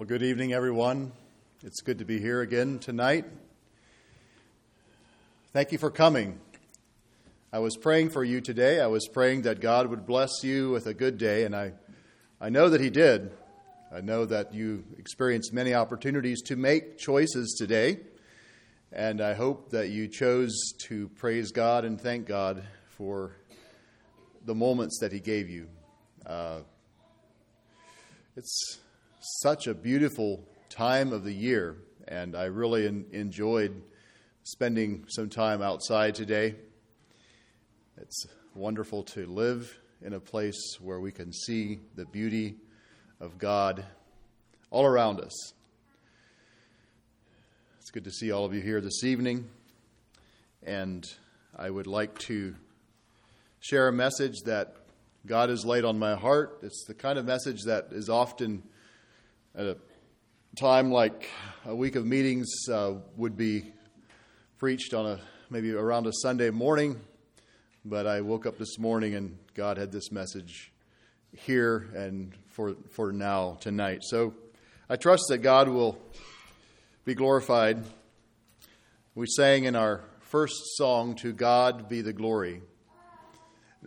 Well, good evening, everyone. It's good to be here again tonight. Thank you for coming. I was praying for you today. I was praying that God would bless you with a good day, and I, I know that He did. I know that you experienced many opportunities to make choices today, and I hope that you chose to praise God and thank God for the moments that He gave you. Uh, it's such a beautiful time of the year, and I really en- enjoyed spending some time outside today. It's wonderful to live in a place where we can see the beauty of God all around us. It's good to see all of you here this evening, and I would like to share a message that God has laid on my heart. It's the kind of message that is often at a time like a week of meetings uh, would be preached on a maybe around a Sunday morning, but I woke up this morning and God had this message here and for for now tonight. So I trust that God will be glorified. We sang in our first song, "To God Be the Glory."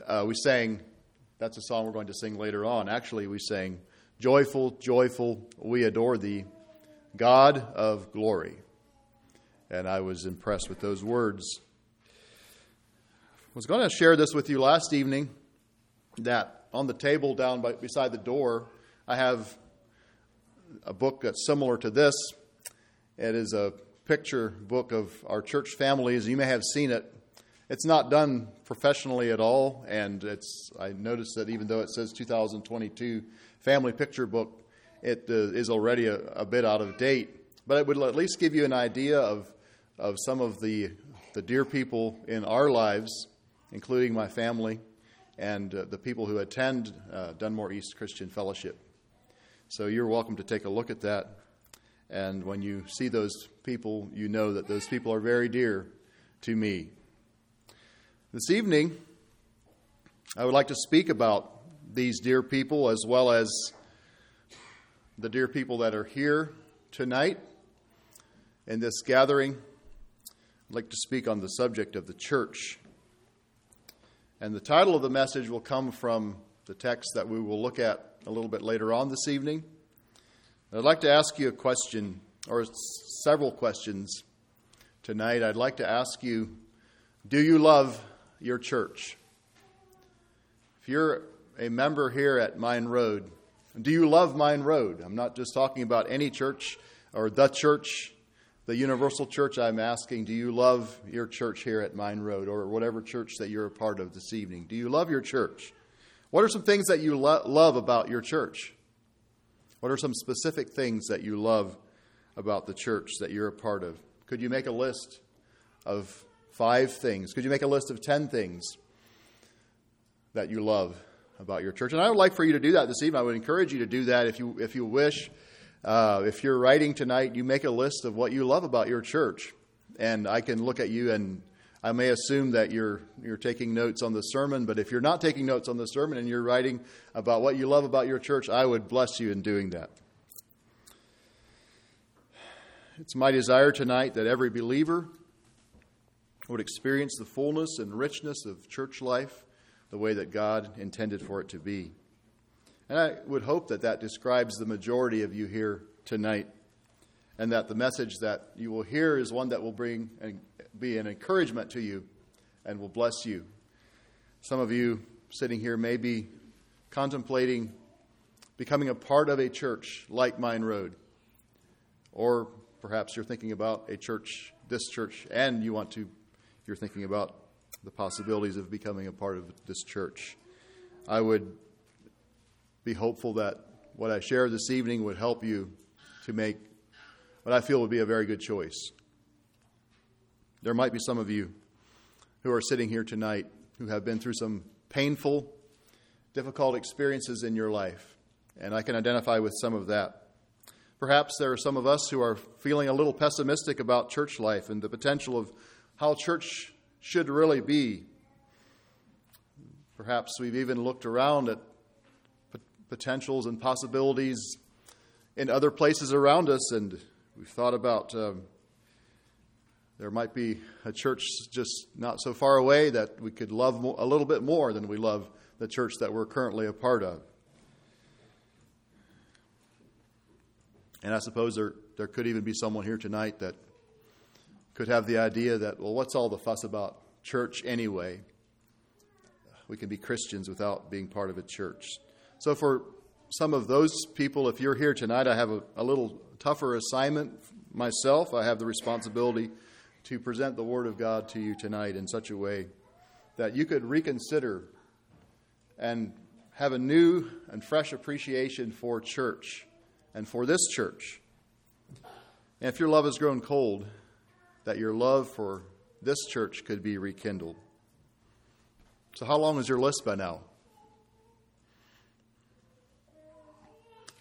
Uh, we sang. That's a song we're going to sing later on. Actually, we sang Joyful, joyful, we adore thee, God of glory. And I was impressed with those words. I was going to share this with you last evening that on the table down by, beside the door, I have a book that's similar to this. It is a picture book of our church families. You may have seen it. It's not done professionally at all, and it's. I noticed that even though it says 2022 family picture book, it uh, is already a, a, bit out of date. But it would at least give you an idea of, of some of the, the dear people in our lives, including my family and uh, the people who attend uh, Dunmore East Christian Fellowship. So you're welcome to take a look at that. And when you see those people, you know that those people are very dear to me. This evening, I would like to speak about these dear people as well as the dear people that are here tonight in this gathering. I'd like to speak on the subject of the church. And the title of the message will come from the text that we will look at a little bit later on this evening. I'd like to ask you a question, or several questions tonight. I'd like to ask you Do you love your church? If you're a member here at Mine Road. Do you love Mine Road? I'm not just talking about any church or the church, the universal church. I'm asking, do you love your church here at Mine Road or whatever church that you're a part of this evening? Do you love your church? What are some things that you lo- love about your church? What are some specific things that you love about the church that you're a part of? Could you make a list of five things? Could you make a list of ten things that you love about your church. And I would like for you to do that this evening. I would encourage you to do that if you, if you wish. Uh, if you're writing tonight, you make a list of what you love about your church. And I can look at you and I may assume that you're, you're taking notes on the sermon, but if you're not taking notes on the sermon and you're writing about what you love about your church, I would bless you in doing that. It's my desire tonight that every believer would experience the fullness and richness of church life the way that God intended for it to be. And I would hope that that describes the majority of you here tonight, and that the message that you will hear is one that will bring and be an encouragement to you and will bless you. Some of you sitting here may be contemplating becoming a part of a church like Mine Road, or perhaps you're thinking about a church, this church, and you want to, you're thinking about the possibilities of becoming a part of this church. I would be hopeful that what I share this evening would help you to make what I feel would be a very good choice. There might be some of you who are sitting here tonight who have been through some painful, difficult experiences in your life, and I can identify with some of that. Perhaps there are some of us who are feeling a little pessimistic about church life and the potential of how church should really be. Perhaps we've even looked around at potentials and possibilities in other places around us, and we've thought about um, there might be a church just not so far away that we could love a little bit more than we love the church that we're currently a part of. And I suppose there, there could even be someone here tonight that could have the idea that, well, what's all the fuss about church anyway? We can be Christians without being part of a church. So, for some of those people, if you're here tonight, I have a, a little tougher assignment myself. I have the responsibility to present the Word of God to you tonight in such a way that you could reconsider and have a new and fresh appreciation for church and for this church. And if your love has grown cold, that your love for this church could be rekindled. So, how long is your list by now?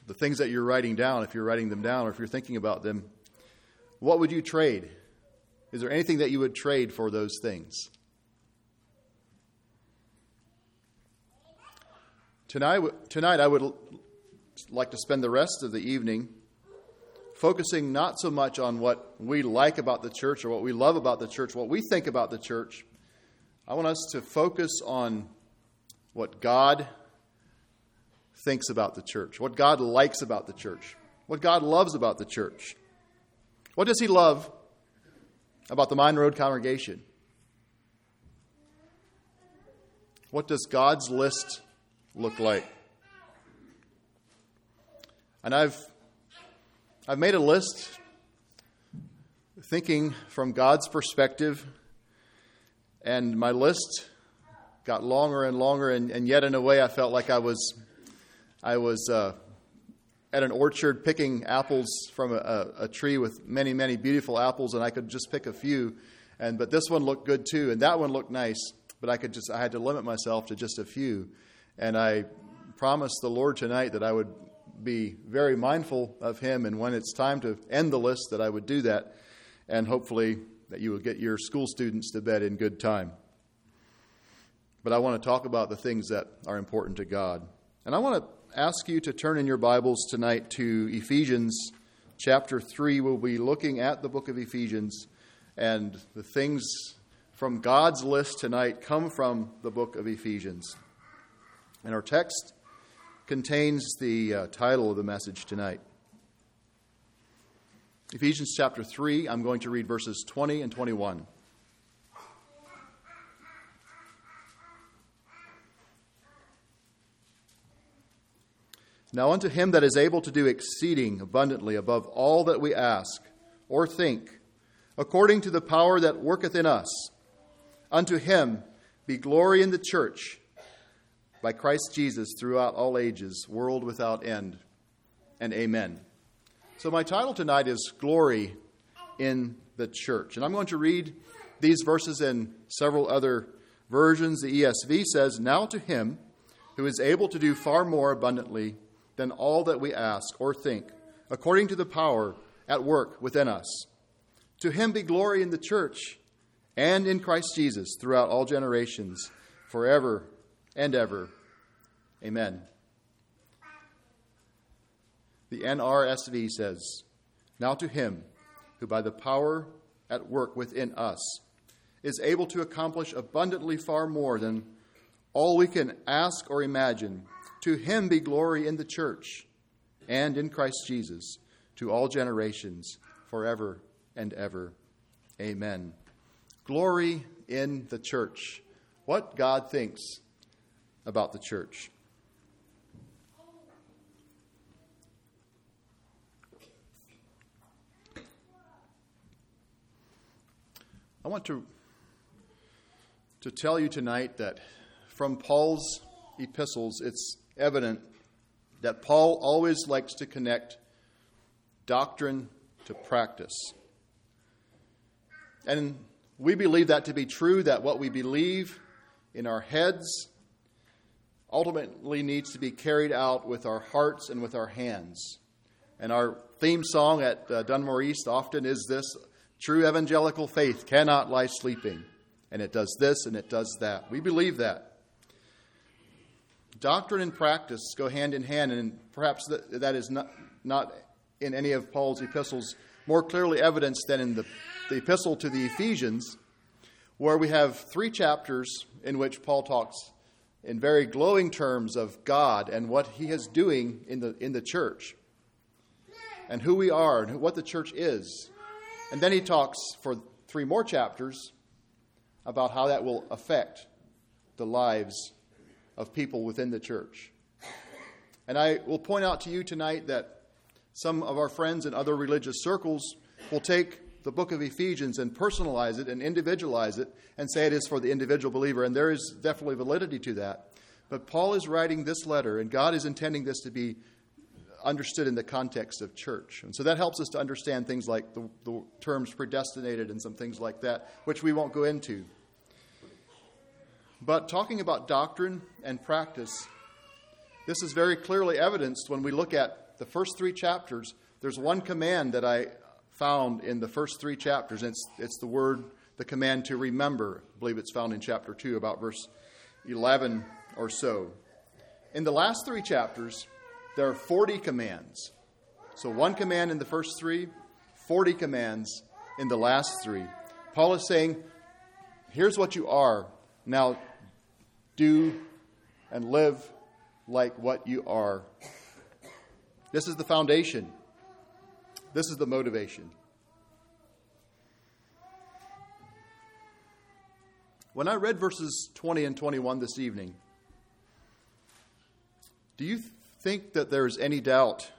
The things that you're writing down, if you're writing them down or if you're thinking about them, what would you trade? Is there anything that you would trade for those things? Tonight, tonight I would like to spend the rest of the evening focusing not so much on what we like about the church or what we love about the church, what we think about the church. I want us to focus on what God thinks about the church, what God likes about the church, what God loves about the church. What does He love about the Mine Road congregation? What does God's list look like? And I've, I've made a list thinking from God's perspective, and my list got longer and longer, and, and yet in a way I felt like I was, I was uh, at an orchard picking apples from a, a, tree with many, many beautiful apples, and I could just pick a few. And but this one looked good too, and that one looked nice, but I could just I had to limit myself to just a few. And I promised the Lord tonight that I would be very mindful of him, and when it's time to end the list, that I would do that, and hopefully that you will get your school students to bed in good time. But I want to talk about the things that are important to God. And I want to ask you to turn in your Bibles tonight to Ephesians chapter 3. We'll be looking at the book of Ephesians, and the things from God's list tonight come from the book of Ephesians. And our text contains the uh, title of the message tonight. Ephesians chapter 3, I'm going to read verses 20 and 21. Now, unto him that is able to do exceeding abundantly above all that we ask or think, according to the power that worketh in us, unto him be glory in the church by Christ Jesus throughout all ages, world without end. And amen. So, my title tonight is Glory in the Church. And I'm going to read these verses in several other versions. The ESV says, Now to him who is able to do far more abundantly than all that we ask or think, according to the power at work within us. To him be glory in the church and in Christ Jesus throughout all generations, forever and ever. Amen. The NRSV says, Now to him who by the power at work within us is able to accomplish abundantly far more than all we can ask or imagine, to him be glory in the church and in Christ Jesus to all generations, forever and ever. Amen. Glory in the church. What God thinks about the church. I want to, to tell you tonight that from Paul's epistles, it's evident that Paul always likes to connect doctrine to practice. And we believe that to be true, that what we believe in our heads ultimately needs to be carried out with our hearts and with our hands. And our theme song at uh, Dunmore East often is this True evangelical faith cannot lie sleeping, and it does this and it does that. We believe that. Doctrine and practice go hand in hand, and perhaps that, that is not not in any of Paul's epistles more clearly evidenced than in the, the epistle to the Ephesians, where we have three chapters in which Paul talks in very glowing terms of God and what he is doing in the, in the church, and who we are, and what the church is. And then he talks for three more chapters about how that will affect the lives of people within the church. And I will point out to you tonight that some of our friends in other religious circles will take the book of Ephesians and personalize it and individualize it and say it is for the individual believer. And there is definitely validity to that. But Paul is writing this letter, and God is intending this to be understood in the context of church. And so that helps us to understand things like the, the terms predestinated and some things like that, which we won't go into. But talking about doctrine and practice, this is very clearly evidenced when we look at the first three chapters. There's one command that I found in the first three chapters. It's, it's the word, the command to remember. I believe it's found in chapter 2, about verse 11 or so. In the last three chapters, there are 40 commands. So, one command in the first three, 40 commands in the last three. Paul is saying, here's what you are. Now, do and live like what you are. This is the foundation. This is the motivation. When I read verses 20 and 21 this evening, do you think that there's any doubt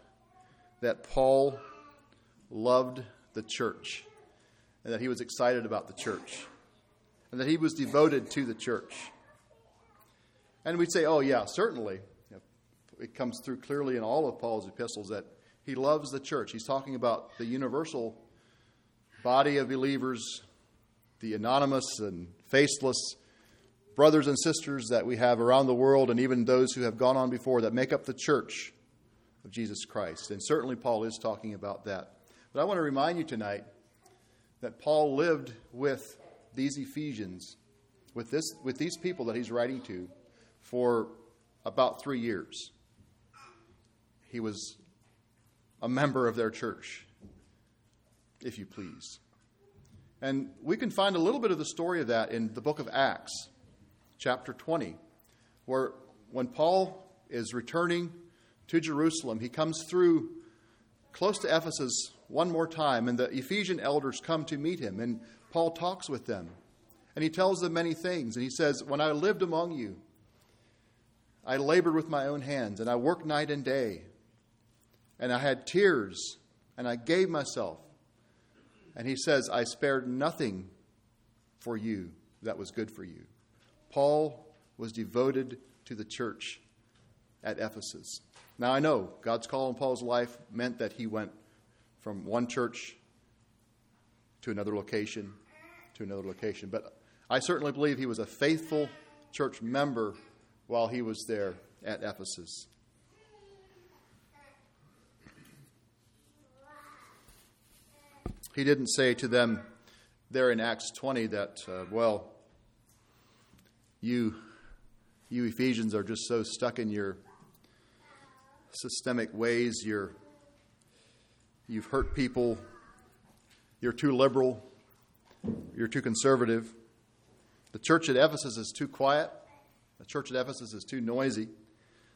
that Paul loved the church and that he was excited about the church and that he was devoted to the church? And we'd say, oh, yeah, certainly. It comes through clearly in all of Paul's epistles that he loves the church. He's talking about the universal body of believers, the anonymous and faceless brothers and sisters that we have around the world, and even those who have gone on before that make up the church of Jesus Christ. And certainly Paul is talking about that. But I want to remind you tonight that Paul lived with these Ephesians, with, this, with these people that he's writing to, for about three years. He was a member of their church, if you please. And we can find a little bit of the story of that in the book of Acts chapter 20, where when Paul is returning to Jerusalem, he comes through close to Ephesus one more time, and the Ephesian elders come to meet him, and Paul talks with them. And he tells them many things. And he says, When I lived among you, I labored with my own hands, and I worked night and day, and I had tears, and I gave myself. And he says, I spared nothing for you that was good for you. Paul was devoted to the church at Ephesus. Now, I know God's call in Paul's life meant that he went from one church to another location to another location, but I certainly believe he was a faithful church member while he was there at Ephesus. He didn't say to them there in Acts 20 that, uh, well, you, you Ephesians are just so stuck in your systemic ways. You're, you've hurt people. You're too liberal. You're too conservative. The church at Ephesus is too quiet. The church at Ephesus is too noisy.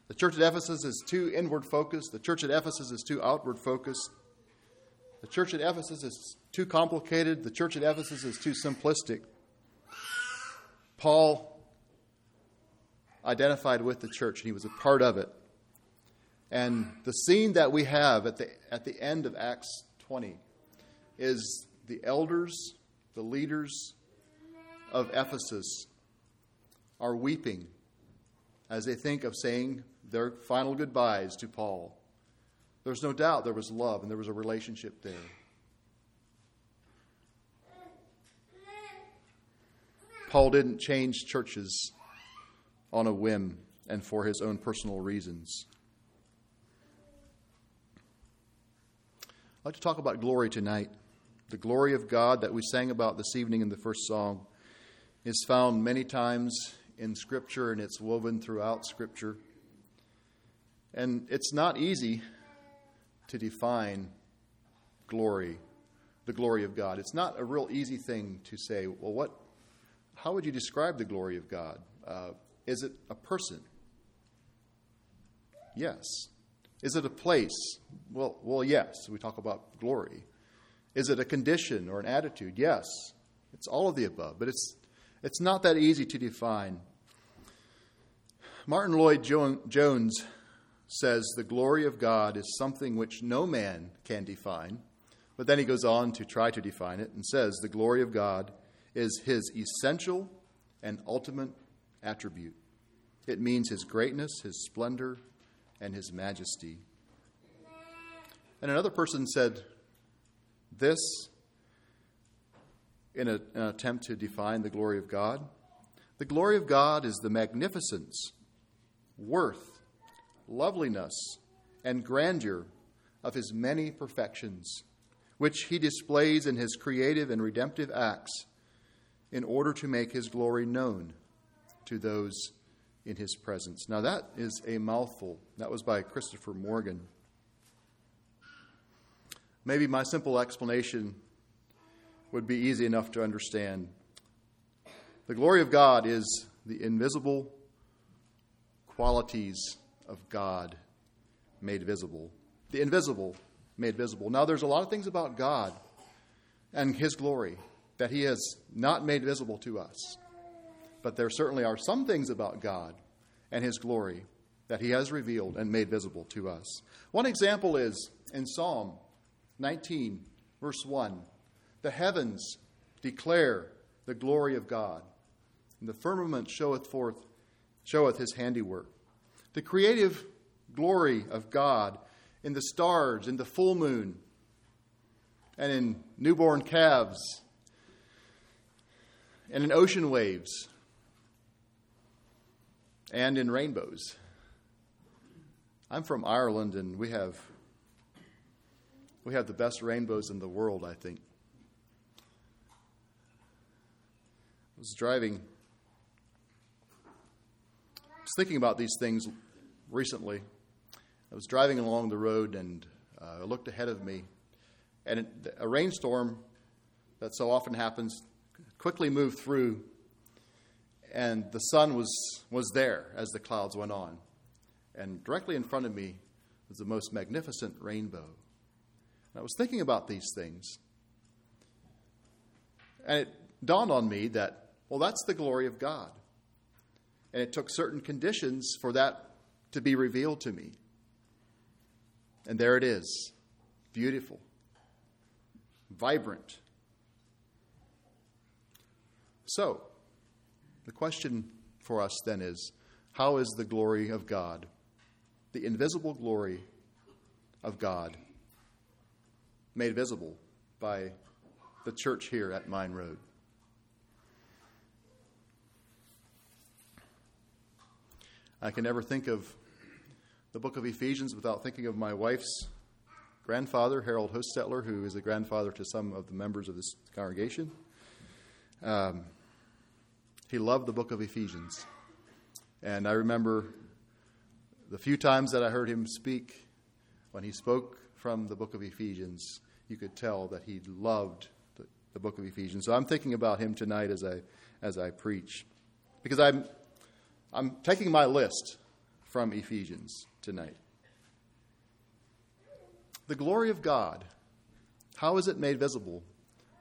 The church at Ephesus is too inward focused. The church at Ephesus is too outward focused. The church at Ephesus is too complicated. The church at Ephesus is too simplistic. Paul identified with the church, and he was a part of it. And the scene that we have at the, at the end of Acts 20 is the elders, the leaders of Ephesus are weeping as they think of saying their final goodbyes to Paul. There's no doubt there was love and there was a relationship there. Paul didn't change churches on a whim and for his own personal reasons. I'd like to talk about glory tonight. The glory of God that we sang about this evening in the first song is found many times in Scripture and it's woven throughout Scripture. And it's not easy to define glory, the glory of God. It's not a real easy thing to say, well, what, how would you describe the glory of God? Uh, is it a person? Yes. Is it a place? Well, well, yes. We talk about glory. Is it a condition or an attitude? Yes. It's all of the above, but it's it's not that easy to define. Martyn Lloyd-Jones says the glory of God is something which no man can define, but then he goes on to try to define it and says the glory of God is his essential and ultimate attribute. It means his greatness, his splendor, and his majesty. And another person said this in a, an attempt to define the glory of God. The glory of God is the magnificence, worth, loveliness, and grandeur of his many perfections, which he displays in his creative and redemptive acts in order to make his glory known to those in his presence. Now, that is a mouthful. That was by Christopher Morgan. Maybe my simple explanation would be easy enough to understand. The glory of God is the invisible qualities of God made visible. The invisible made visible. Now, there's a lot of things about God and His glory that He has not made visible to us. But there certainly are some things about God and His glory that He has revealed and made visible to us. One example is in Psalm 19, verse 1 The heavens declare the glory of God, and the firmament showeth forth showeth his handiwork. The creative glory of God in the stars, in the full moon, and in newborn calves, and in ocean waves, and in rainbows. I'm from Ireland, and we have we have the best rainbows in the world, I think. I was driving, was thinking about these things recently. I was driving along the road and uh, looked ahead of me, and a rainstorm that so often happens quickly moved through, and the sun was, was there as the clouds went on. And directly in front of me was the most magnificent rainbow. And I was thinking about these things. And it dawned on me that, well, that's the glory of God. And it took certain conditions for that to be revealed to me. And there it is beautiful, vibrant. So, the question for us then is how is the glory of God, the invisible glory of God, made visible by the church here at Mine Road. I can never think of the book of Ephesians without thinking of my wife's grandfather, Harold Hostetler, who is a grandfather to some of the members of this congregation. Um, he loved the book of Ephesians. And I remember the few times that I heard him speak, when he spoke from the book of Ephesians, you could tell that he loved the, the book of Ephesians. So I'm thinking about him tonight as I, as I preach. Because I'm, I'm taking my list from Ephesians tonight. The glory of God, how is it made visible?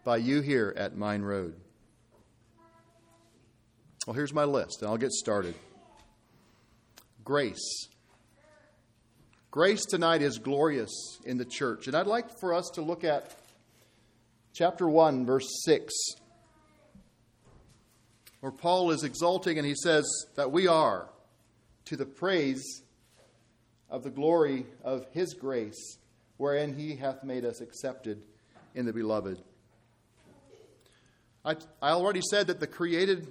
By you here at Mine Road. Well, here's my list, and I'll get started. Grace. Grace tonight is glorious in the church. And I'd like for us to look at chapter 1, verse 6, where Paul is exalting and he says that we are to the praise of the glory of his grace, wherein he hath made us accepted in the beloved. I, I already said that the created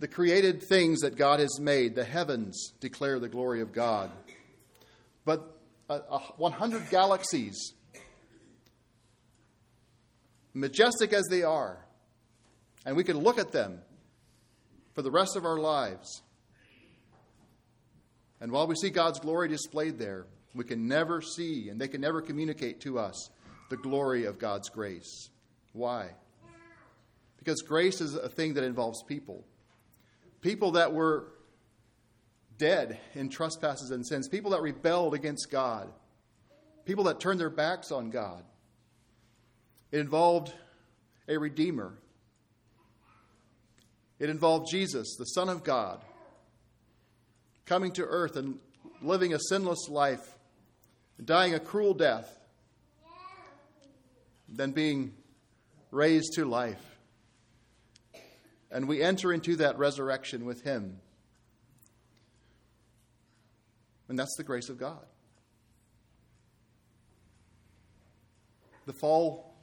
the created things that God has made, the heavens, declare the glory of God but uh, uh, 100 galaxies, majestic as they are, and we can look at them for the rest of our lives. And while we see God's glory displayed there, We can never see, and they can never communicate to us the glory of God's grace. Why? Because grace is a thing that involves people. People that were dead in trespasses and sins, people that rebelled against God, people that turned their backs on God. It involved a Redeemer. It involved Jesus, the Son of God, coming to earth and living a sinless life, dying a cruel death, then being raised to life. And we enter into that resurrection with Him. And that's the grace of God. The fall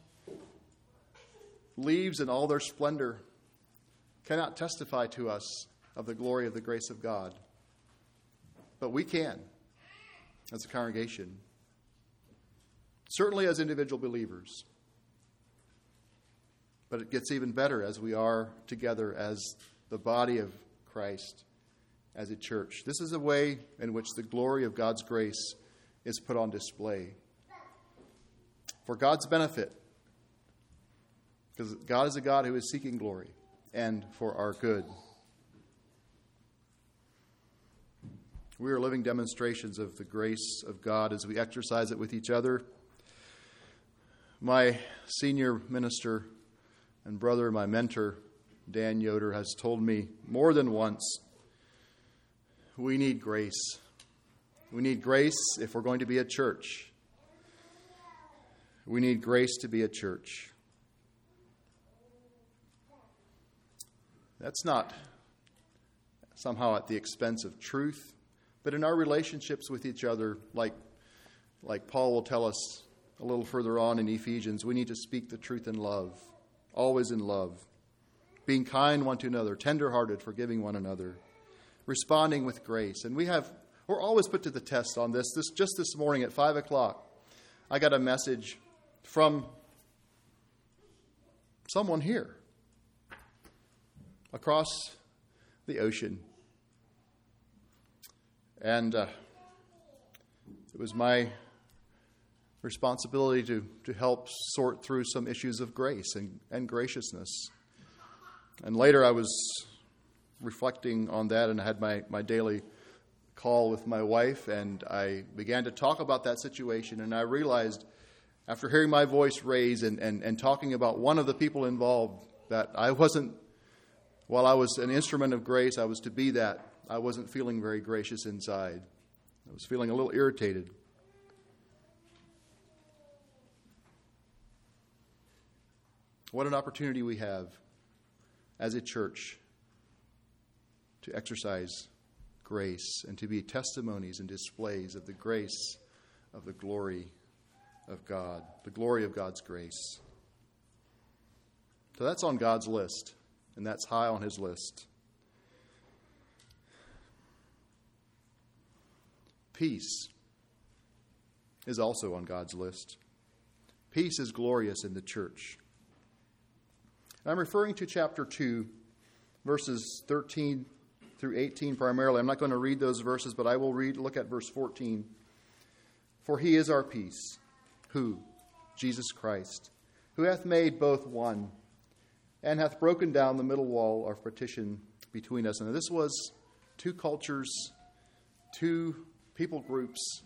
leaves in all their splendor cannot testify to us of the glory of the grace of God. But we can as a congregation, certainly as individual believers. But it gets even better as we are together as the body of Christ, as a church. This is a way in which the glory of God's grace is put on display for God's benefit, because God is a God who is seeking glory, and for our good. We are living demonstrations of the grace of God as we exercise it with each other. My senior minister and brother, my mentor, Dan Yoder, has told me more than once we need grace. We need grace if we're going to be a church. We need grace to be a church. That's not somehow at the expense of truth but in our relationships with each other, like, like Paul will tell us a little further on in Ephesians, we need to speak the truth in love, always in love, being kind one to another, tenderhearted, forgiving one another, responding with grace. And we have, we're always put to the test on this. This just this morning at five o'clock, I got a message from someone here across the ocean and uh, it was my responsibility to, to help sort through some issues of grace and, and graciousness. And later I was reflecting on that and I had my, my daily call with my wife, and I began to talk about that situation. And I realized, after hearing my voice raise and, and, and talking about one of the people involved, that I wasn't, while I was an instrument of grace, I was to be that I wasn't feeling very gracious inside. I was feeling a little irritated. What an opportunity we have as a church to exercise grace and to be testimonies and displays of the grace of the glory of God, the glory of God's grace. So that's on God's list, and that's high on his list. Peace is also on God's list. Peace is glorious in the church. I'm referring to chapter 2, verses 13 through 18 primarily. I'm not going to read those verses, but I will read look at verse 14. For he is our peace, who Jesus Christ, who hath made both one and hath broken down the middle wall of partition between us. And this was two cultures, two people groups,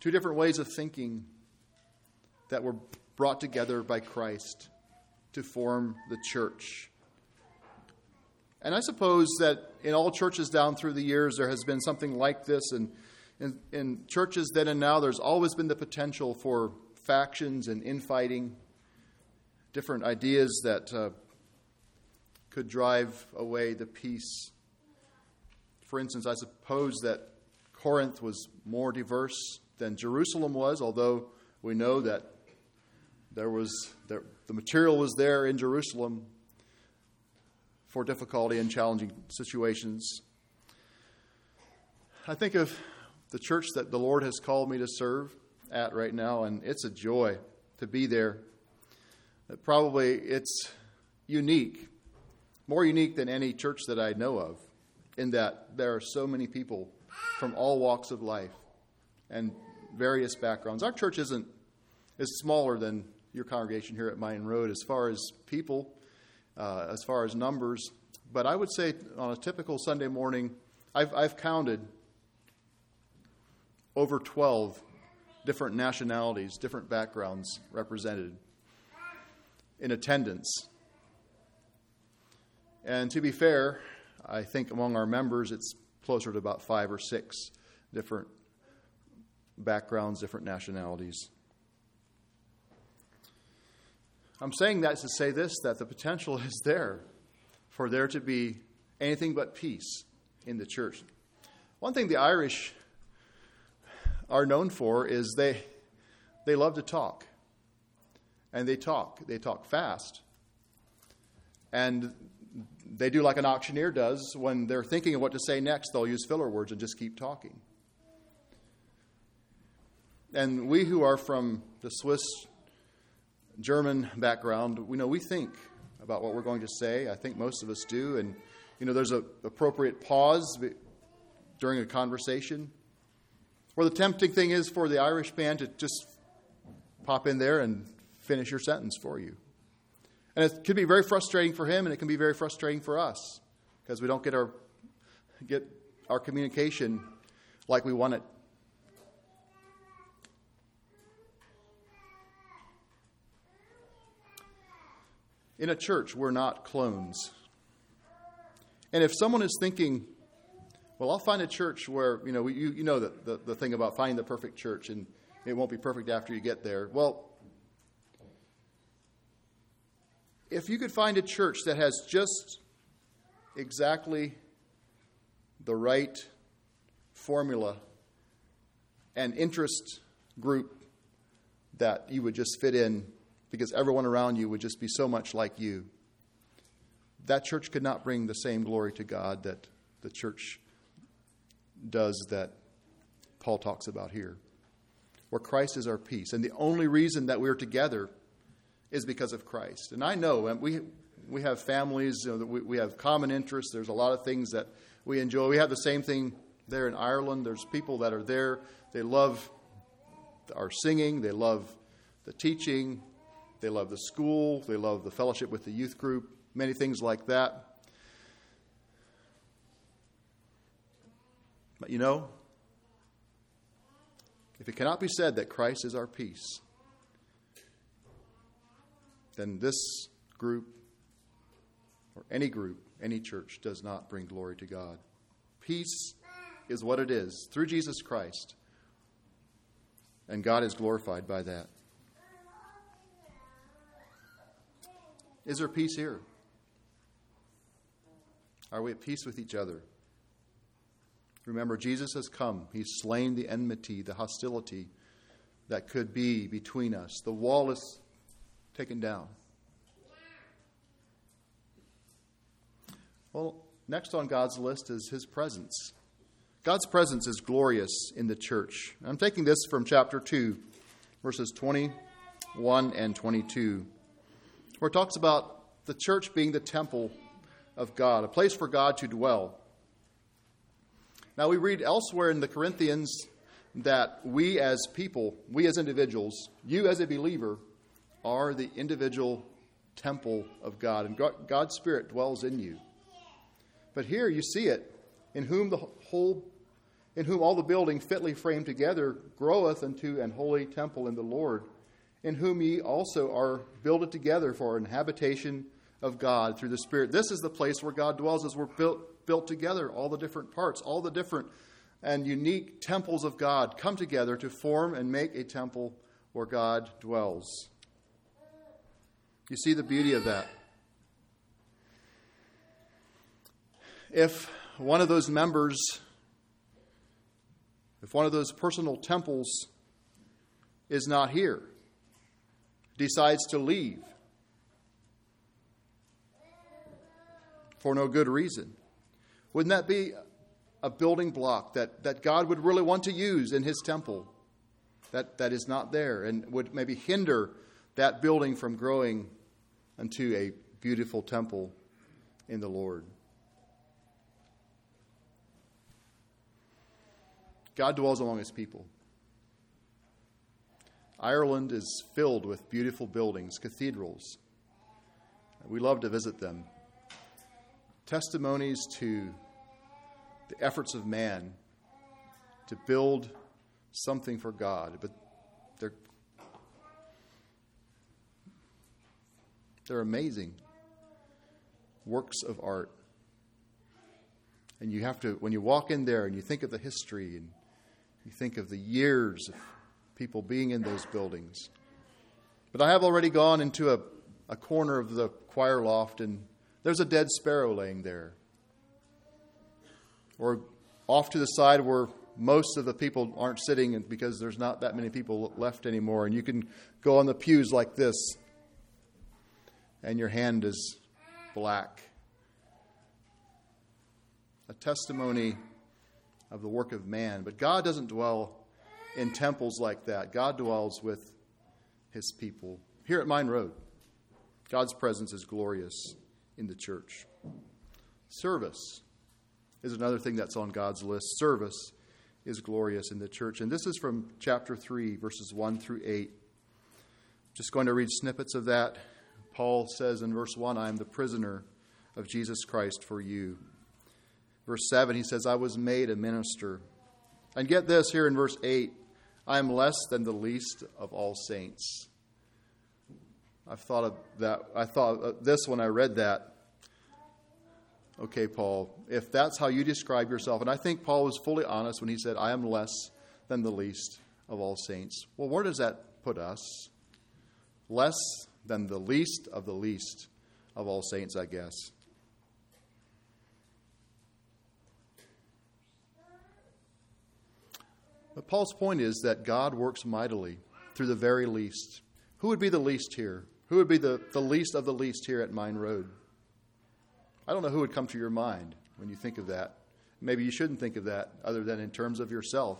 two different ways of thinking that were brought together by Christ to form the church. And I suppose that in all churches down through the years, there has been something like this. And in, in churches then and now, there's always been the potential for factions and infighting, different ideas that uh, could drive away the peace for instance, I suppose that Corinth was more diverse than Jerusalem was, although we know that there was there, the material was there in Jerusalem for difficulty and challenging situations. I think of the church that the Lord has called me to serve at right now, and it's a joy to be there. Probably it's unique, more unique than any church that I know of in that there are so many people from all walks of life and various backgrounds. Our church isn't is smaller than your congregation here at Mine Road as far as people, uh, as far as numbers. But I would say on a typical Sunday morning, I've, I've counted over 12 different nationalities, different backgrounds represented in attendance. And to be fair, I think among our members it's closer to about five or six different backgrounds, different nationalities. I'm saying that to say this that the potential is there for there to be anything but peace in the church. One thing the Irish are known for is they, they love to talk. And they talk. They talk fast. And they do like an auctioneer does. When they're thinking of what to say next, they'll use filler words and just keep talking. And we who are from the Swiss German background, we know we think about what we're going to say. I think most of us do. And, you know, there's an appropriate pause during a conversation. Where the tempting thing is for the Irish man to just pop in there and finish your sentence for you. And it can be very frustrating for him, and it can be very frustrating for us because we don't get our, get our communication like we want it In a church, we're not clones. And if someone is thinking, well, I'll find a church where, you know, you, you know the, the, the thing about finding the perfect church and it won't be perfect after you get there. Well, if you could find a church that has just exactly the right formula and interest group that you would just fit in because everyone around you would just be so much like you. That church could not bring the same glory to God that the church does that Paul talks about here, where Christ is our peace. And the only reason that we're together is because of Christ. And I know and we, we have families, you know, we, we have common interests, there's a lot of things that we enjoy. We have the same thing there in Ireland. There's people that are there, they love our singing, they love the teaching, they love the school, they love the fellowship with the youth group, many things like that. But you know, if it cannot be said that Christ is our peace, then this group, or any group, any church, does not bring glory to God. Peace is what it is through Jesus Christ, and God is glorified by that. Is there peace here? Are we at peace with each other? Remember, Jesus has come. He's slain the enmity, the hostility that could be between us. The wall is taken down. Well, next on God's list is His presence. God's presence is glorious in the church. I'm taking this from chapter 2, verses 21 and 22 where it talks about the church being the temple of God, a place for God to dwell. Now, we read elsewhere in the Corinthians that we as people, we as individuals, you as a believer, are the individual temple of God, and God's Spirit dwells in you. But here you see it, in whom the whole in whom all the building fitly framed together groweth unto an holy temple in the Lord in whom ye also are builded together for an habitation of God through the Spirit. This is the place where God dwells as we're built, built together, all the different parts, all the different and unique temples of God come together to form and make a temple where God dwells. You see the beauty of that. If one of those members, if one of those personal temples is not here, decides to leave for no good reason. Wouldn't that be a building block that, that God would really want to use in his temple that, that is not there and would maybe hinder that building from growing unto a beautiful temple in the Lord? God dwells among his people. Ireland is filled with beautiful buildings, cathedrals. We love to visit them. Testimonies to the efforts of man to build something for God, but they're they're amazing works of art. And you have to when you walk in there and you think of the history and you think of the years of people being in those buildings. But I have already gone into a, a corner of the choir loft and there's a dead sparrow laying there. Or off to the side where most of the people aren't sitting because there's not that many people left anymore. And you can go on the pews like this, and your hand is black. A testimony of the work of man. But God doesn't dwell in temples like that. God dwells with his people. Here at Mine Road, God's presence is glorious in the church. Service is another thing that's on God's list. Service is glorious in the church. And this is from chapter 3, verses 1 through 8. Just going to read snippets of that. Paul says in verse 1, I am the prisoner of Jesus Christ for you. Verse 7, he says, I was made a minister. And get this here in verse 8 I am less than the least of all saints. I've thought of that. I thought this when I read that. Okay, Paul, if that's how you describe yourself, and I think Paul was fully honest when he said, I am less than the least of all saints. Well, where does that put us? Less than the least of the least of all saints, I guess. But Paul's point is that God works mightily through the very least. Who would be the least here? Who would be the, the least of the least here at Mine Road? I don't know who would come to your mind when you think of that. Maybe you shouldn't think of that other than in terms of yourself.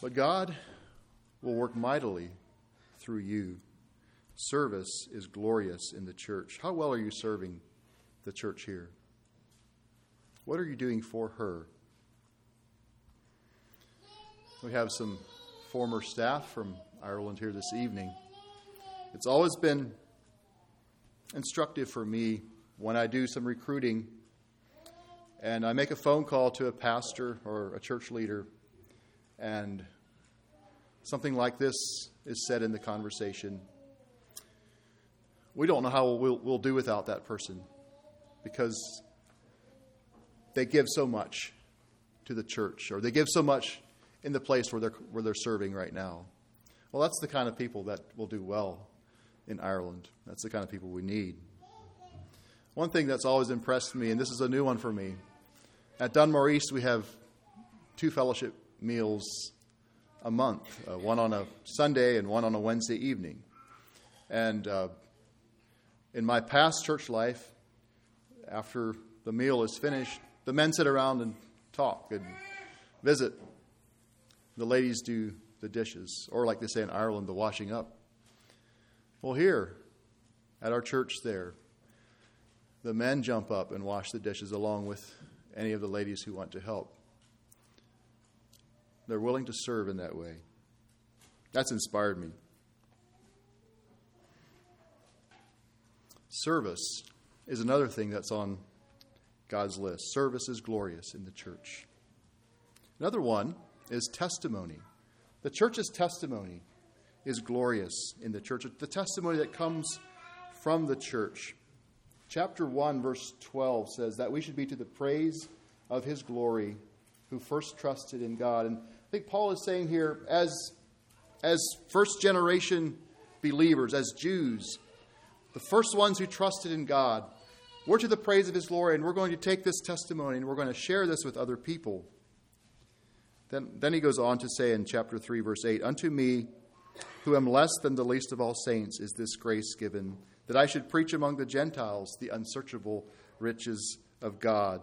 But God will work mightily through you. Service is glorious in the church. How well are you serving the church here? What are you doing for her? We have some former staff from Ireland here this evening. It's always been instructive for me when I do some recruiting and I make a phone call to a pastor or a church leader, and something like this is said in the conversation. We don't know how we'll, we'll do without that person because they give so much to the church, or they give so much in the place where they're, where they're serving right now. Well, that's the kind of people that will do well in Ireland. That's the kind of people we need. One thing that's always impressed me, and this is a new one for me, at Dunmore East we have two fellowship meals a month, uh, one on a Sunday and one on a Wednesday evening. And uh, in my past church life, after the meal is finished, the men sit around and talk and visit the ladies do the dishes, or like they say in Ireland, the washing up. Well, here at our church, there, the men jump up and wash the dishes along with any of the ladies who want to help. They're willing to serve in that way. That's inspired me. Service is another thing that's on God's list. Service is glorious in the church. Another one is testimony. The church's testimony is glorious in the church. The testimony that comes from the church. Chapter 1, verse 12 says that we should be to the praise of his glory who first trusted in God. And I think Paul is saying here, as, as first generation believers, as Jews, the first ones who trusted in God, we're to the praise of his glory, and we're going to take this testimony and we're going to share this with other people. Then, then he goes on to say in chapter 3, verse 8 Unto me, who am less than the least of all saints, is this grace given, that I should preach among the Gentiles the unsearchable riches of God,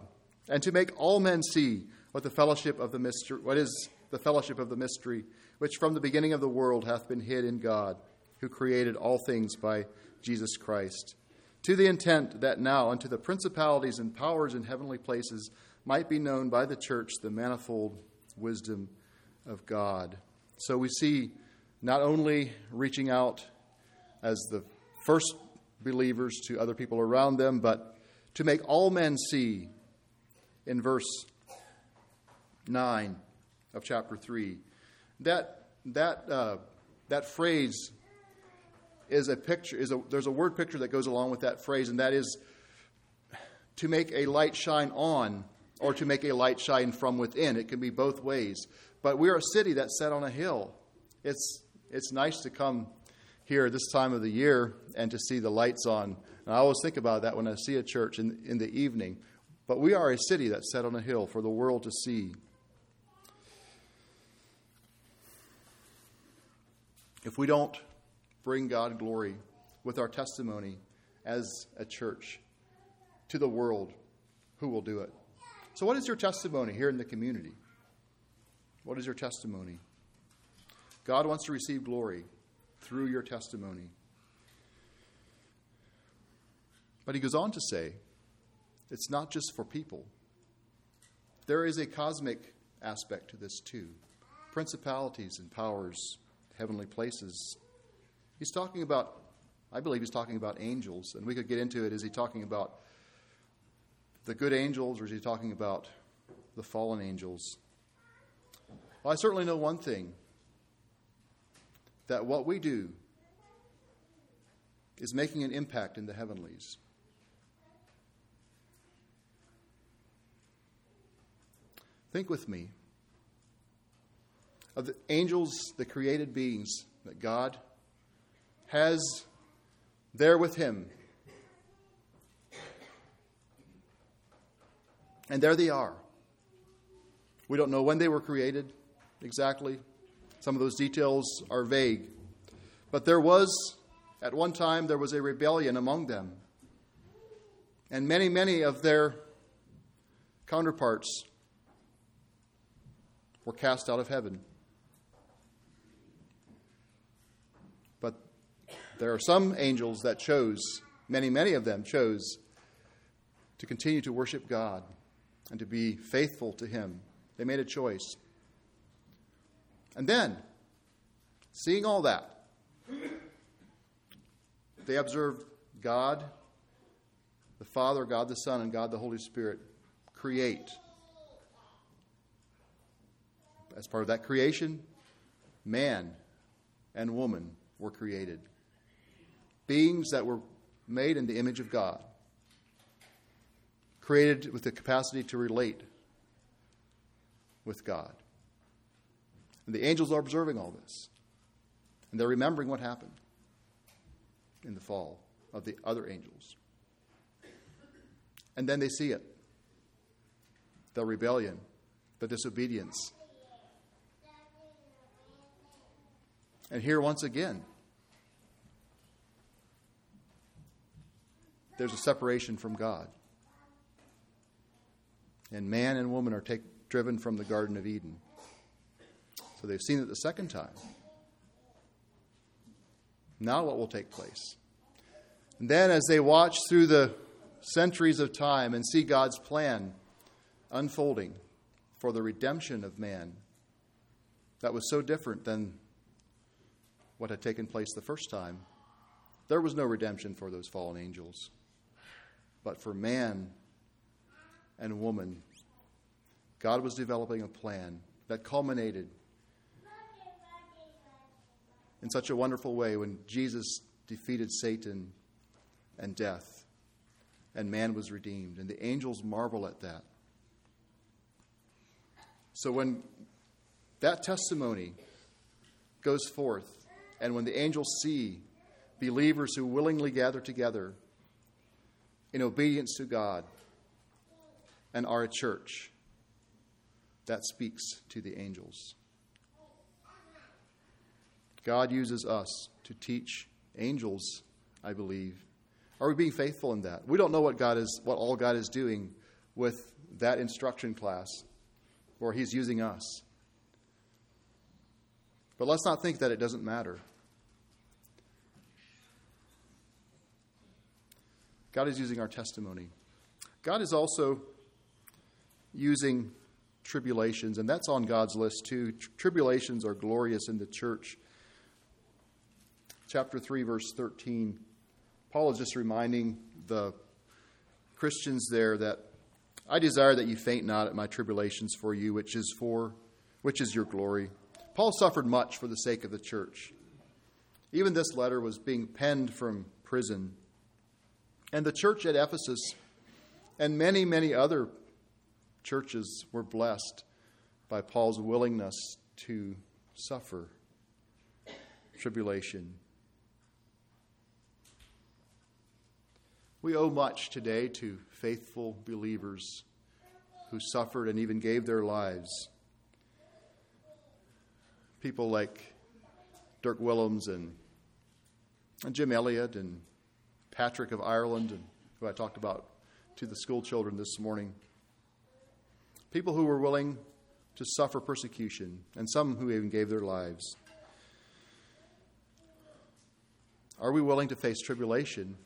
and to make all men see what the fellowship of the mystery, what is the fellowship of the mystery, which from the beginning of the world hath been hid in God, who created all things by Jesus Christ, to the intent that now unto the principalities and powers in heavenly places might be known by the church the manifold wisdom of God. So we see not only reaching out as the first believers to other people around them, but to make all men see in verse 9 of chapter 3. That, that, uh, that phrase is a picture, is a, there's a word picture that goes along with that phrase, and that is to make a light shine on or to make a light shine from within. It can be both ways. But we are a city that's set on a hill. It's, it's nice to come here this time of the year and to see the lights on. And I always think about that when I see a church in, in the evening. But we are a city that's set on a hill for the world to see. If we don't bring God glory with our testimony as a church to the world, who will do it? So, what is your testimony here in the community? What is your testimony? God wants to receive glory through your testimony. But he goes on to say, it's not just for people. There is a cosmic aspect to this too. Principalities and powers, heavenly places. He's talking about, I believe he's talking about angels, and we could get into it. Is he talking about the good angels, or is he talking about the fallen angels? Well, I certainly know one thing that what we do is making an impact in the heavenlies. Think with me of the angels, the created beings that God has there with Him. And there they are. We don't know when they were created exactly. Some of those details are vague. But there was, at one time, there was a rebellion among them. And many, many of their counterparts were cast out of heaven. There are some angels that chose, many, many of them chose to continue to worship God and to be faithful to Him. They made a choice. And then, seeing all that, they observed God, the Father, God the Son, and God the Holy Spirit create. As part of that creation, man and woman were created. Beings that were made in the image of God, created with the capacity to relate with God. And the angels are observing all this. And they're remembering what happened in the fall of the other angels. And then they see it the rebellion, the disobedience. And here, once again, there's a separation from God. And man and woman are take, driven from the Garden of Eden. So they've seen it the second time. Now, what will take place? And then, as they watch through the centuries of time and see God's plan unfolding for the redemption of man, that was so different than what had taken place the first time. There was no redemption for those fallen angels. But for man and woman, God was developing a plan that culminated in such a wonderful way when Jesus defeated Satan and death, and man was redeemed. And the angels marvel at that. So when that testimony goes forth, and when the angels see believers who willingly gather together in obedience to God and are a church, that speaks to the angels. God uses us to teach angels, I believe. Are we being faithful in that? We don't know what God is what all God is doing with that instruction class or he's using us. But let's not think that it doesn't matter. God is using our testimony. God is also using tribulations, and that's on God's list too. Tribulations are glorious in the church. Chapter 3, verse 13. Paul is just reminding the Christians there that I desire that you faint not at my tribulations for you, which is for which is your glory. Paul suffered much for the sake of the church. Even this letter was being penned from prison. And the church at Ephesus and many, many other churches were blessed by Paul's willingness to suffer tribulation. We owe much today to faithful believers who suffered and even gave their lives. People like Dirk Willems and, and Jim Elliot and Patrick of Ireland, and who I talked about to the school children this morning. People who were willing to suffer persecution, and some who even gave their lives. Are we willing to face tribulation?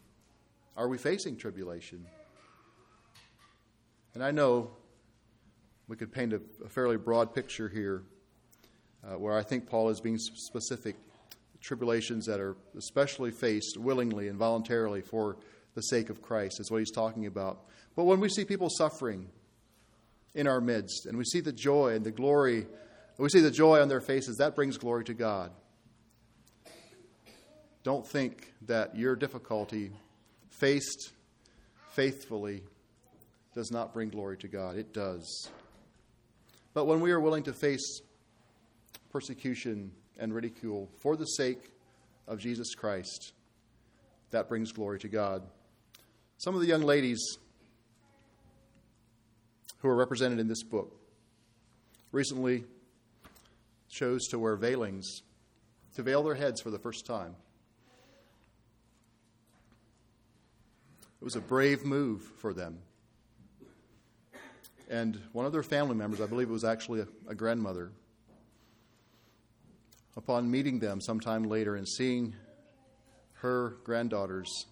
Are we facing tribulation? And I know we could paint a, a fairly broad picture here uh, where I think Paul is being specific. Tribulations that are especially faced willingly and voluntarily for the sake of Christ is what he's talking about. But when we see people suffering in our midst and we see the joy and the glory, we see the joy on their faces, that brings glory to God. Don't think that your difficulty faced faithfully does not bring glory to God. It does. But when we are willing to face persecution and ridicule for the sake of Jesus Christ, that brings glory to God. Some of the young ladies who are represented in this book recently chose to wear veilings, to veil their heads for the first time. It was a brave move for them. And one of their family members, I believe it was actually a, a grandmother, upon meeting them sometime later and seeing her granddaughters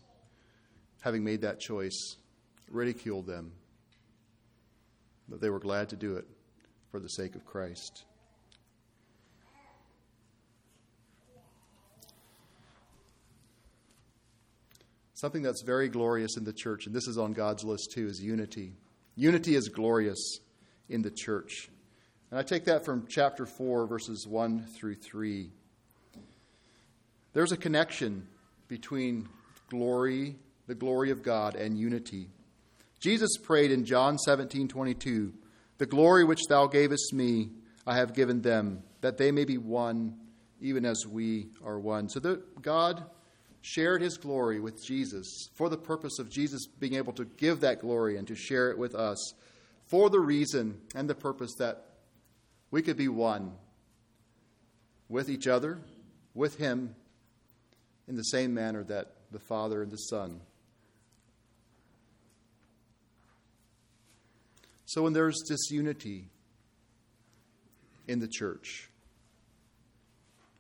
having made that choice, ridiculed them, but they were glad to do it for the sake of Christ. Something that's very glorious in the church, and this is on God's list too, is unity. Unity is glorious in the church. And I take that from chapter 4, verses 1 through 3. There's a connection between glory, the glory of God, and unity. Jesus prayed in John 17 22, The glory which thou gavest me, I have given them, that they may be one, even as we are one. So that God shared his glory with Jesus for the purpose of Jesus being able to give that glory and to share it with us for the reason and the purpose that we could be one with each other, with him, in the same manner that the Father and the Son. So when there's disunity in the church,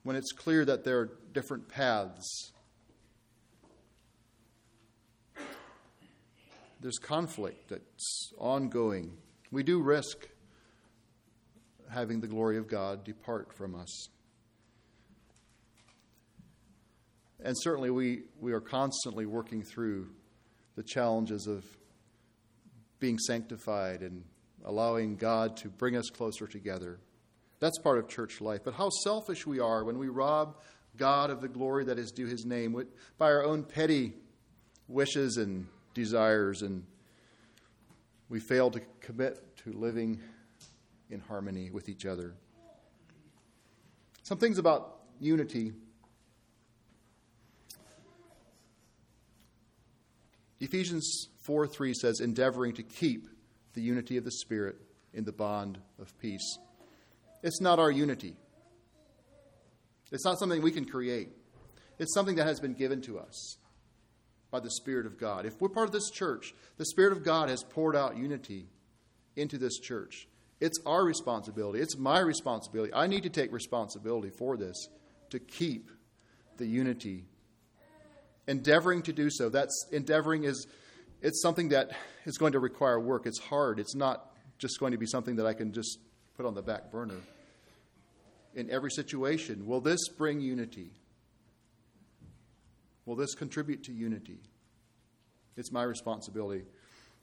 when it's clear that there are different paths there's conflict that's ongoing, we do risk having the glory of God depart from us. And certainly, we, we are constantly working through the challenges of being sanctified and allowing God to bring us closer together. That's part of church life. But how selfish we are when we rob God of the glory that is due his name by our own petty wishes and desires, and we fail to commit to living in harmony with each other. Some things about unity. Ephesians 4 3 says, endeavoring to keep the unity of the Spirit in the bond of peace. It's not our unity. It's not something we can create. It's something that has been given to us by the Spirit of God. If we're part of this church, the Spirit of God has poured out unity into this church. It's our responsibility. It's my responsibility. I need to take responsibility for this to keep the unity. Endeavoring to do so. That's endeavoring is it's something that is going to require work. It's hard. It's not just going to be something that I can just put on the back burner. In every situation, will this bring unity? Will this contribute to unity? It's my responsibility.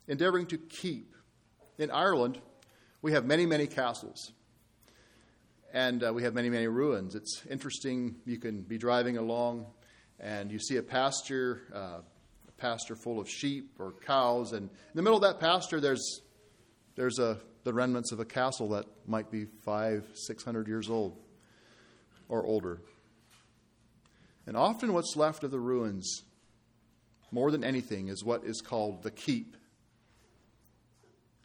Endeavoring to keep. In Ireland, we have many, many castles. And uh, we have many, many ruins. It's interesting. You can be driving along and you see a pasture, uh, a pasture full of sheep or cows. And in the middle of that pasture, there's, there's a, the remnants of a castle that might be five, six hundred years old or older. And often what's left of the ruins, more than anything, is what is called the keep.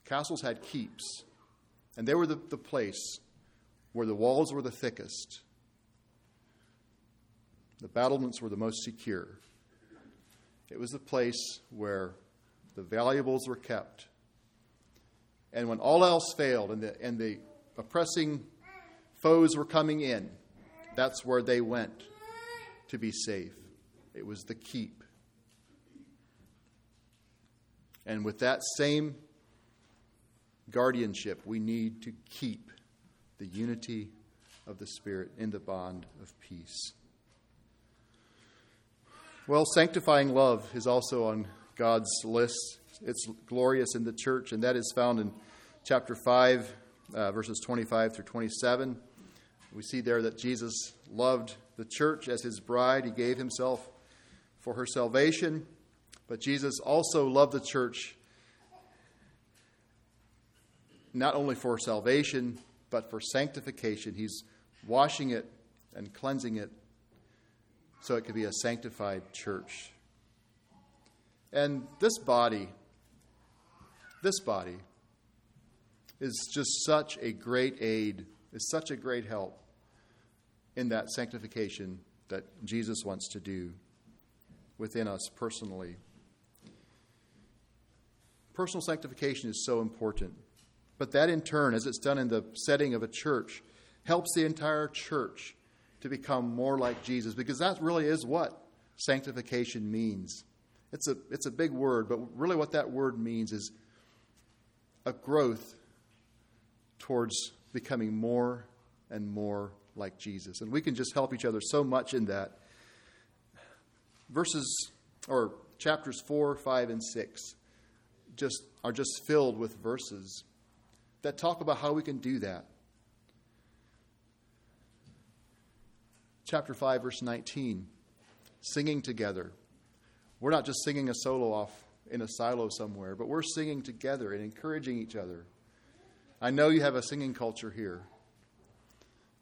Castles had keeps, and they were the, the place where the walls were the thickest, the battlements were the most secure. It was the place where the valuables were kept. And when all else failed and the, and the oppressing foes were coming in, that's where they went to be safe. It was the keep. And with that same guardianship, we need to keep the unity of the Spirit in the bond of peace. Well, sanctifying love is also on God's list. It's glorious in the church, and that is found in chapter 5, uh, verses 25 through 27. We see there that Jesus loved the church as his bride, he gave himself for her salvation. But Jesus also loved the church not only for salvation, but for sanctification. He's washing it and cleansing it so it could be a sanctified church. And this body, this body, is just such a great aid, is such a great help in that sanctification that Jesus wants to do within us personally. Personal sanctification is so important. But that, in turn, as it's done in the setting of a church, helps the entire church to become more like Jesus, because that really is what sanctification means. It's a, it's a big word, but really what that word means is a growth towards becoming more and more like Jesus. And we can just help each other so much in that. Verses, or chapters 4, 5, and 6 just are just filled with verses that talk about how we can do that. Chapter 5, verse 19 singing together. We're not just singing a solo off in a silo somewhere, but we're singing together and encouraging each other. I know you have a singing culture here.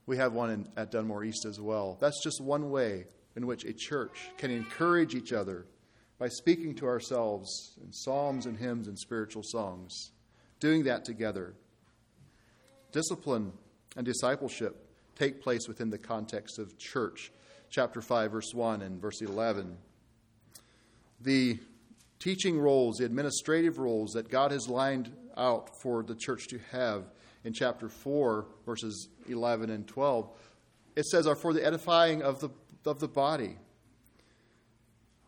We have one in, at Dunmore East as well. That's just one way in which a church can encourage each other by speaking to ourselves in psalms and hymns and spiritual songs, doing that together. Discipline and discipleship take place within the context of church. Chapter 5, verse 1 and verse 11. The teaching roles, the administrative roles that God has lined out for the church to have in chapter 4, verses 11 and 12, it says, are for the edifying of the, of the body,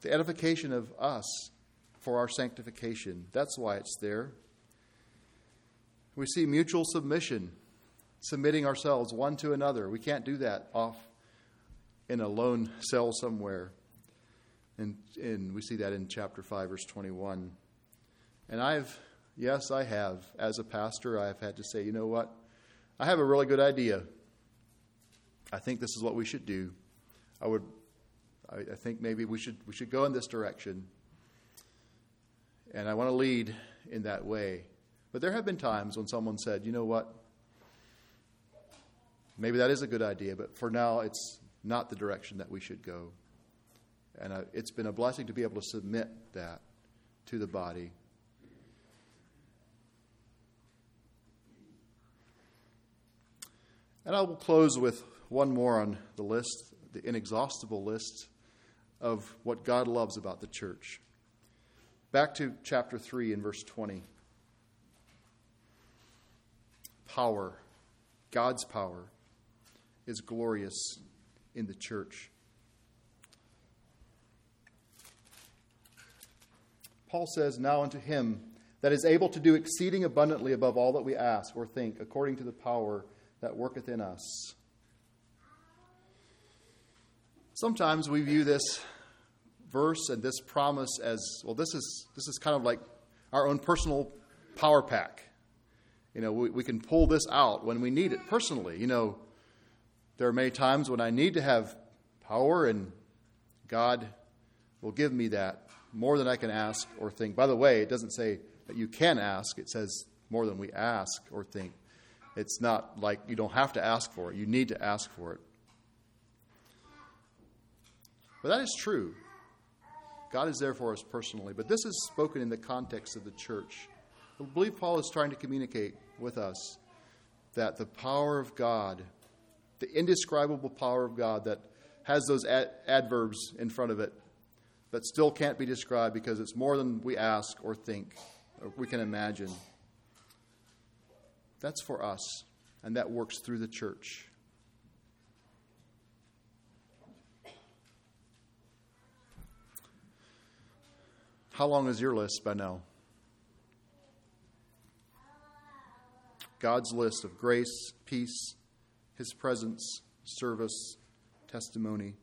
the edification of us for our sanctification. That's why it's there. We see mutual submission, submitting ourselves one to another. We can't do that off in a lone cell somewhere. And, and we see that in chapter 5, verse 21. And I've Yes, I have. As a pastor, I've had to say, you know what? I have a really good idea. I think this is what we should do. I would I, I think maybe we should we should go in this direction. And I want to lead in that way. But there have been times when someone said, you know what? Maybe that is a good idea, but for now, it's not the direction that we should go. And uh, it's been a blessing to be able to submit that to the body And I will close with one more on the list, the inexhaustible list of what God loves about the church. Back to chapter 3 and verse 20. Power, God's power, is glorious in the church. Paul says, Now unto him that is able to do exceeding abundantly above all that we ask or think, according to the power that worketh in us. Sometimes we view this verse and this promise as well, this is, this is kind of like our own personal power pack. You know, we, we can pull this out when we need it personally. You know, there are many times when I need to have power, and God will give me that more than I can ask or think. By the way, it doesn't say that you can ask, it says more than we ask or think. It's not like you don't have to ask for it, you need to ask for it. But that is true. God is there for us personally. But this is spoken in the context of the church. I believe Paul is trying to communicate with us that the power of God, the indescribable power of God that has those ad- adverbs in front of it, but still can't be described because it's more than we ask or think or we can imagine. That's for us, and that works through the church. How long is your list by now? God's list of grace, peace, His presence, service, testimony,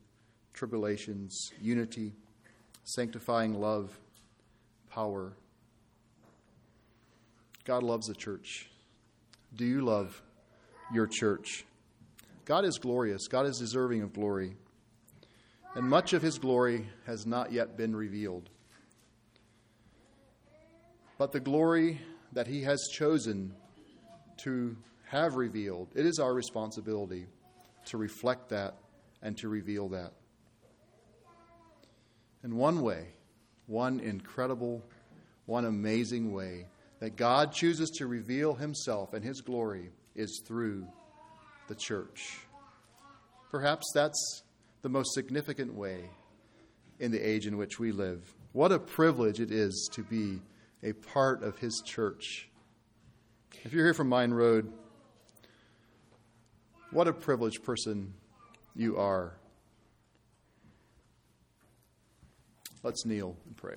tribulations, unity, sanctifying love, power. God loves the church. Do you love your church? God is glorious. God is deserving of glory. And much of his glory has not yet been revealed. But the glory that he has chosen to have revealed, it is our responsibility to reflect that and to reveal that. In one way, one incredible, one amazing way, that God chooses to reveal himself and his glory is through the church. Perhaps that's the most significant way in the age in which we live. What a privilege it is to be a part of his church. If you're here from Mine Road, what a privileged person you are. Let's kneel and pray.